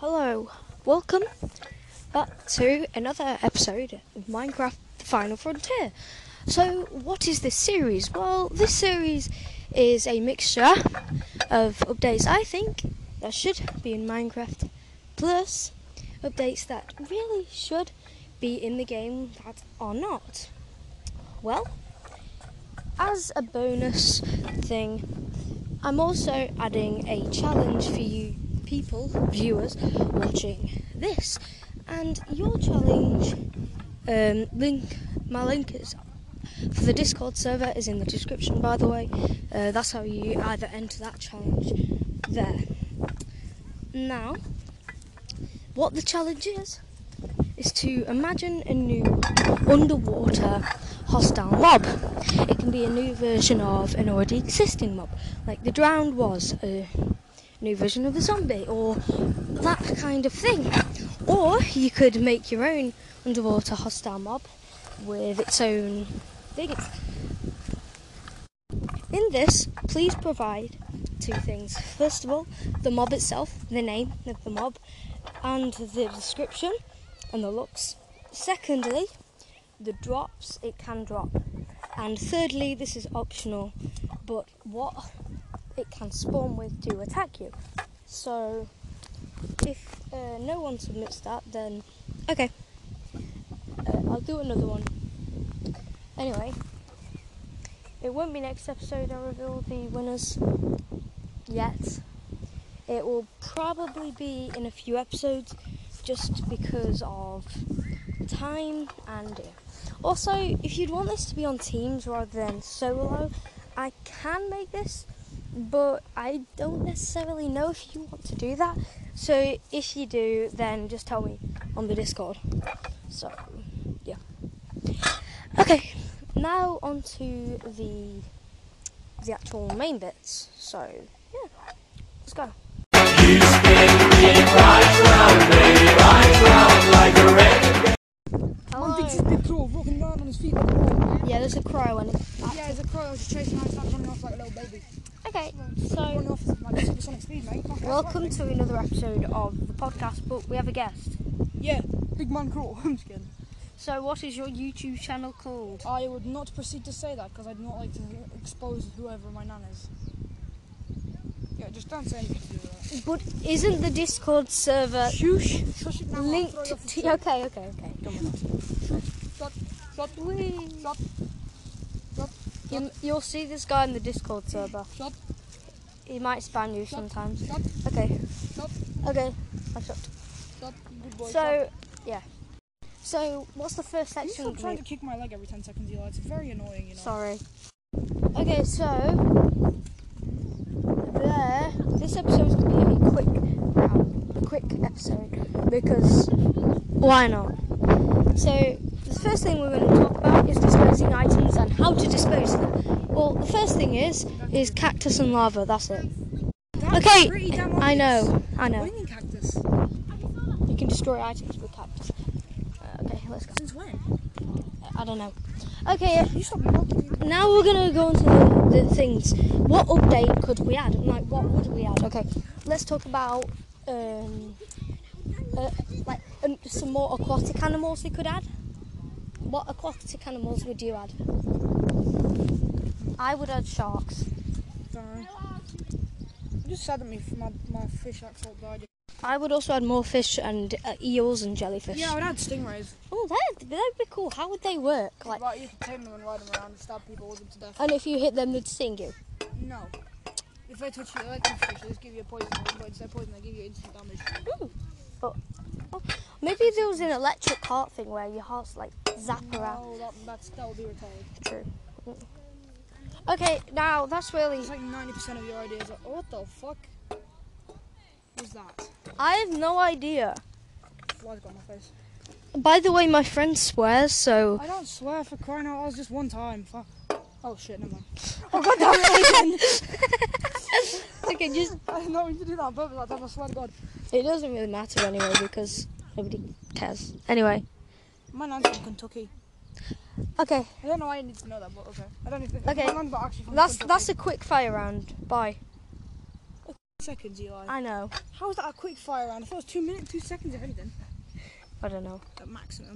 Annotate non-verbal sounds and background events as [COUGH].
Hello, welcome back to another episode of Minecraft The Final Frontier. So, what is this series? Well, this series is a mixture of updates I think that should be in Minecraft, plus updates that really should be in the game that are not. Well, as a bonus thing, I'm also adding a challenge for you people, viewers, watching this. And your challenge, um, link, my link is for the Discord server is in the description, by the way. Uh, that's how you either enter that challenge there. Now, what the challenge is, is to imagine a new underwater hostile mob. It can be a new version of an already existing mob, like the drowned was a new version of a zombie, or that kind of thing. Or you could make your own underwater hostile mob with its own things. In this, please provide two things. First of all, the mob itself, the name of the mob, and the description and the looks. Secondly, the drops it can drop. And thirdly, this is optional, but what it can spawn with to attack you. So, if uh, no one submits that, then okay, uh, I'll do another one. Anyway, it won't be next episode I reveal the winners yet. It will probably be in a few episodes just because of time and also if you'd want this to be on teams rather than solo I can make this but I don't necessarily know if you want to do that so if you do then just tell me on the discord so yeah okay now on to the the actual main bits so yeah let's go You spin me right round, me right round like a record. Hello. Man thinks it's Big Crow on his feet like a crow. yeah there's a crow and Yeah, there's a crow. I was just chasing him. Started running off like a little baby. Okay so off is like supersonic speed, mate. Fuck, that's welcome to another episode of the podcast but we have a guest. Yeah, Big Man Crow. [LAUGHS] I'm just kidding. so what is your youtube channel called I would not proceed to say that because I'd not like to expose whoever my nan is. Yeah, just don't say anything to do But isn't the Discord server. Shush. Shush it now. Linked to? Okay, okay, okay. Don't worry. Shut. Shut. Whee. Shut. You, you'll see this guy in the Discord server. Shut. He might spam you sometimes. Shut. Okay. Shut. Okay. I shut. Shut. Good boy. So yeah. So what's the first section? stop trying to kick my leg every 10 seconds, Eli? It's very annoying, you know. Sorry. Okay, so there. This episode's gonna be a quick a quick episode because why not? So the first thing we're going to talk about is disposing items and how to dispose of them. Well, the first thing is is cactus and lava. That's it. That's Okay, I know, I What know. do you mean cactus? You can destroy items with cactus. Uh, okay, let's go. Since when? I don't know. Okay, You stop now we're gonna go into the, the things. What update could we add? Like, what would we add? Okay, let's talk about um, uh, like um, some more aquatic animals we could add. What aquatic animals would you add? I would add sharks. Sorry. I'm just sad that me, my, my fish accent died. I would also add more fish and uh, eels and jellyfish. Yeah, I would add stingrays. Oh, that'd, that'd be cool. How would they work? Like, Right, you can tame them and ride them around and stab people with them to death. and if you hit them, they'd sting you. No. If they touch you, they like fish, they just give you a poison. But instead of poison, they give you instant damage. Ooh. Oh, oh. Maybe there was an electric heart thing where your heart's like zap around. No, that, that's, that would be retarded. True. Mm. Okay, now that's really. It's like 90% of your ideas are, oh, what the fuck was that? I have no idea. Fly's got my face. By the way, my friend swears, so. I don't swear for crying out loud, I was just one time. Fuck. Oh shit, never mind. [LAUGHS] Oh god damn it, [LAUGHS] okay, just. I did not mean to do that on purpose that time, I swear to god. It doesn't really matter anyway because nobody cares. Anyway, My nan's from Kentucky. okay, I don't know why I need to know that, but okay. I don't even Okay, My nan's not actually from that's Kentucky. that's a quick fire round. Bye. seconds, Eli. I know. How was that a quick fire round? I thought it was two minutes, two seconds, if anything. I don't know. At maximum.